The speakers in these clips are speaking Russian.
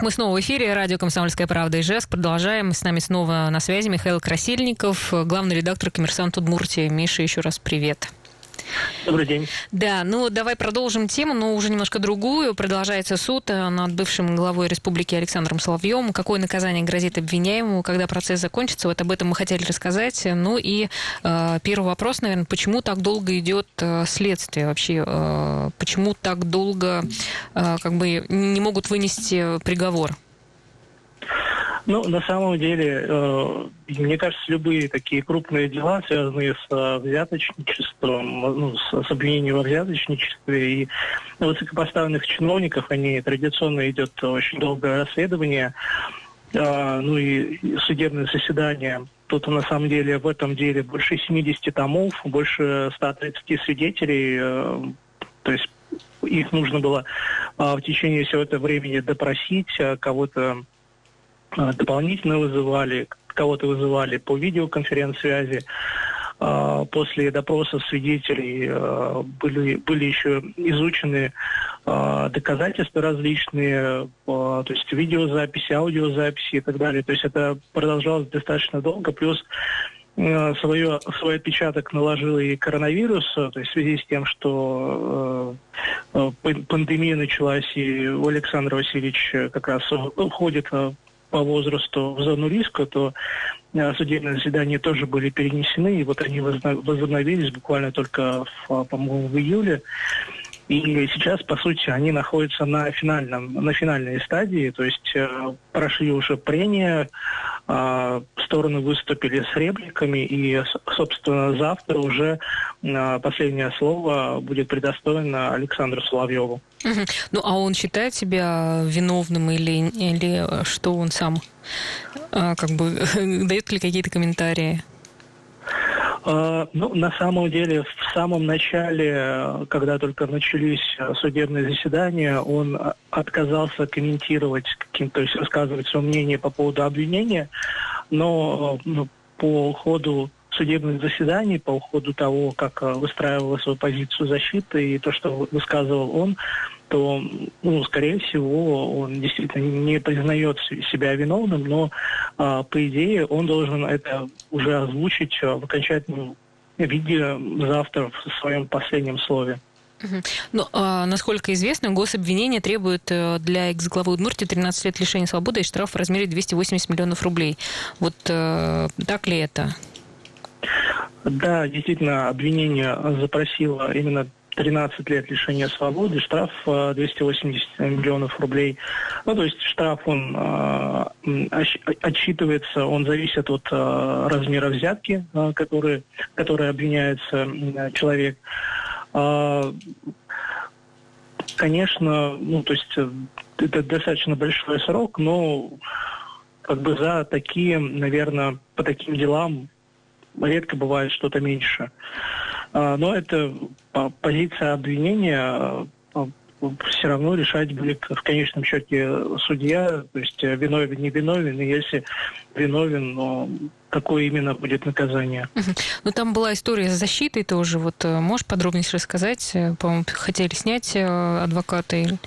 Мы снова в эфире. Радио «Комсомольская правда» и ЖЕСК. Продолжаем. С нами снова на связи Михаил Красильников, главный редактор «Коммерсант Удмуртии». Миша, еще раз привет. Добрый день. Да, ну давай продолжим тему, но уже немножко другую. Продолжается суд э, над бывшим главой республики Александром Соловьем. Какое наказание грозит обвиняемому, когда процесс закончится? Вот об этом мы хотели рассказать. Ну и э, первый вопрос, наверное, почему так долго идет э, следствие вообще? Э, почему так долго э, как бы не могут вынести приговор? Ну, на самом деле, э, мне кажется, любые такие крупные дела, связанные с э, взяточничеством, ну, с, с обвинением во взяточничестве и высокопоставленных чиновников, они традиционно идет очень долгое расследование, э, ну и, и судебное заседание. Тут на самом деле в этом деле больше 70 томов, больше 130 свидетелей, э, то есть их нужно было э, в течение всего этого времени допросить, э, кого-то дополнительно вызывали, кого-то вызывали по видеоконференц-связи. А, после допроса свидетелей а, были, были еще изучены доказательства различные, то есть видеозаписи, аудиозаписи и так далее. То есть это продолжалось достаточно долго. Плюс свое, свой отпечаток наложил и коронавирус, то есть в связи с тем, что пандемия началась, и Александр Васильевич как раз входит по возрасту в зону риска, то э, судебные заседания тоже были перенесены, и вот они возобновились буквально только, по-моему, в июле. И сейчас, по сути, они находятся на, финальном, на финальной стадии, то есть э, прошли уже прения, э, стороны выступили с репликами, и, собственно, завтра уже э, последнее слово будет предоставлено Александру Соловьеву. Угу. Ну, а он считает себя виновным или, или что он сам, э, как бы, дает ли какие-то комментарии? А, ну, на самом деле, в самом начале, когда только начались судебные заседания, он отказался комментировать, то есть рассказывать свое мнение по поводу обвинения, но ну, по ходу судебных заседаний, по ходу того, как выстраивала свою позицию защиты и то, что высказывал он, то, ну, скорее всего, он действительно не признает себя виновным, но, по идее, он должен это уже озвучить в окончательном виде завтра в своем последнем слове. Ну, а, насколько известно, гособвинение требует э, для экс-главы Удмуртии 13 лет лишения свободы и штраф в размере 280 миллионов рублей. Вот э, так ли это? Да, действительно, обвинение запросило именно 13 лет лишения свободы, штраф 280 э, миллионов рублей. Ну, то есть штраф, он э, отсчитывается, он зависит от э, размера взятки, который, который обвиняется человек. Конечно, ну, то есть это достаточно большой срок, но как бы за такие, наверное, по таким делам редко бывает что-то меньше. Но это позиция обвинения а, все равно решать будет в конечном счете судья, то есть э, виновен, не виновен, и если виновен, но какое именно будет наказание. Ну, там была история с защитой тоже. Вот э, можешь подробнее рассказать? Э, по-моему, хотели снять адвоката или...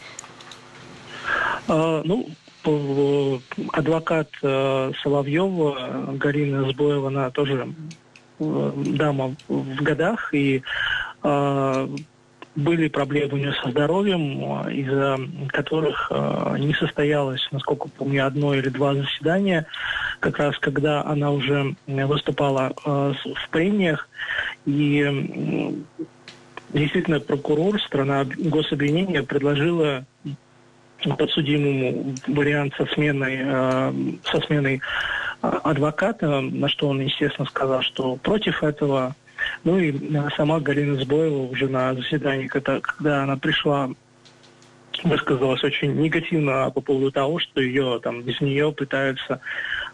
А, ну, адвокат Соловьева, Галина Сбоева, она тоже дама в годах, и э, были проблемы у нее со здоровьем, из-за которых э, не состоялось, насколько помню, одно или два заседания, как раз когда она уже выступала э, в прениях, и э, действительно прокурор, страна гособвинения предложила подсудимому вариант со сменой, э, со сменой адвоката, на что он, естественно, сказал, что против этого. Ну и сама Галина Сбоева уже на заседании, когда, когда она пришла высказалась очень негативно по поводу того, что ее там без нее пытаются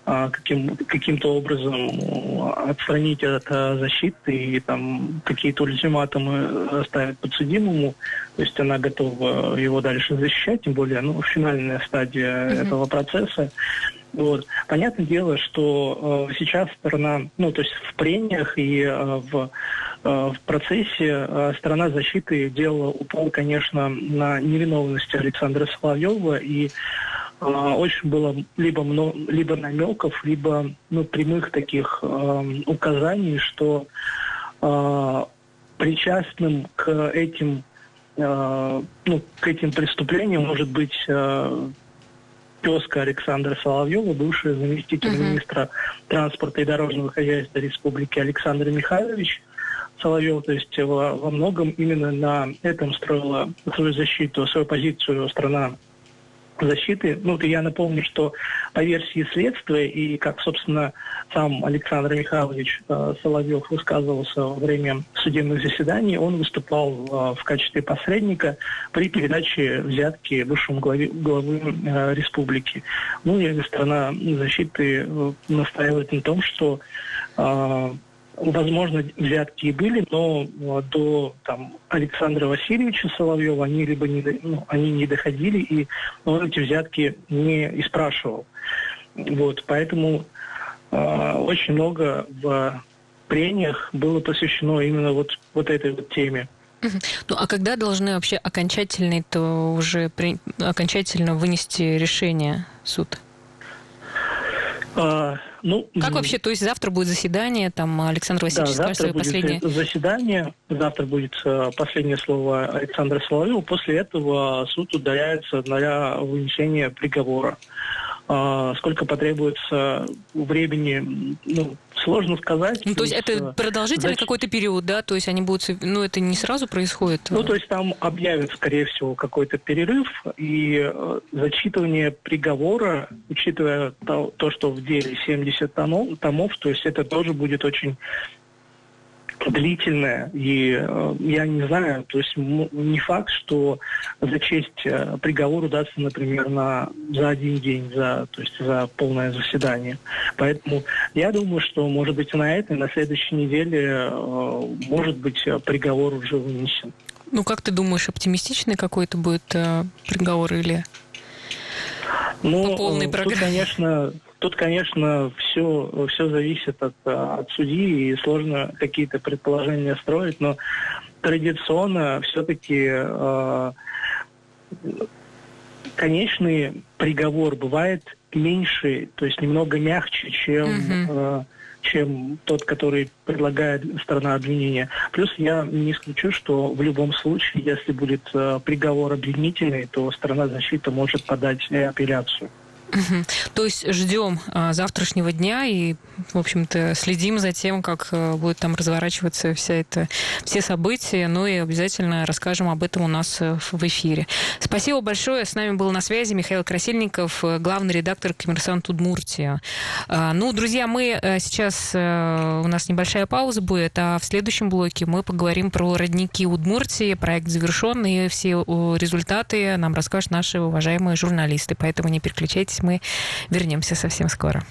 а, каким, каким-то образом отстранить от а, защиты и там какие-то ультиматумы ставят подсудимому. То есть она готова его дальше защищать, тем более ну, финальная стадия mm-hmm. этого процесса. Вот. Понятное дело, что э, сейчас сторона, ну, то есть в прениях и э, в, э, в процессе э, сторона защиты делала упор, конечно, на невиновность Александра Соловьева и очень было либо, либо намеков, либо ну, прямых таких указаний, что причастным к этим ну, к этим преступлениям может быть тезка Александра Соловьева, бывший заместитель uh-huh. министра транспорта и дорожного хозяйства Республики Александр Михайлович Соловьев. То есть во, во многом именно на этом строила свою защиту, свою позицию страна защиты. Ну, я напомню, что по версии следствия и как, собственно, сам Александр Михайлович э, Соловьев высказывался во время судебных заседаний, он выступал э, в качестве посредника при передаче взятки высшему главе, главы э, республики. Ну, и страна защиты э, настаивает на том, что э, возможно, взятки и были, но э, до там, Александра Васильевича Соловьева они либо не, ну, они не доходили, и он эти взятки не и спрашивал. Вот, поэтому э, очень много в прениях было посвящено именно вот, вот этой вот теме. Ну а когда должны вообще окончательно то уже при... окончательно вынести решение суд? А, ну, как вообще, то есть завтра будет заседание, там Александр Васильевич да, скажет свое последнее? заседание, завтра будет э, последнее слово Александра Соловьева, после этого суд удаляется для вынесения приговора. А, сколько потребуется времени, ну, сложно сказать. Ну, то есть это э, продолжительный Зач... какой-то период, да? То есть они будут, ну, это не сразу происходит? Ну, то есть там объявят, скорее всего, какой-то перерыв, и э, зачитывание приговора, учитывая то, то, что в деле 70 томов, томов, то есть это тоже будет очень длительная, и э, я не знаю, то есть не факт, что зачесть э, приговор удастся, например, на, за один день, за, то есть за полное заседание. Поэтому я думаю, что, может быть, на этой, на следующей неделе, э, может быть, приговор уже вынесен. Ну, как ты думаешь, оптимистичный какой-то будет э, приговор или ну, по полной программе? Тут, конечно, Тут, конечно, все, все зависит от, от судьи, и сложно какие-то предположения строить, но традиционно все-таки э, конечный приговор бывает меньше, то есть немного мягче, чем, uh-huh. э, чем тот, который предлагает сторона обвинения. Плюс я не исключу, что в любом случае, если будет э, приговор обвинительный, то сторона защиты может подать апелляцию. То есть ждем а, завтрашнего дня и, в общем-то, следим за тем, как а, будет там разворачиваться вся это, все события, ну и обязательно расскажем об этом у нас э, в эфире. Спасибо большое. С нами был на связи Михаил Красильников, э, главный редактор «Коммерсант Удмуртия». А, ну, друзья, мы сейчас, у нас небольшая пауза будет, а в следующем блоке мы поговорим про родники Удмуртии. Проект завершен, и все результаты нам расскажут наши уважаемые журналисты. Поэтому не переключайтесь мы вернемся совсем скоро.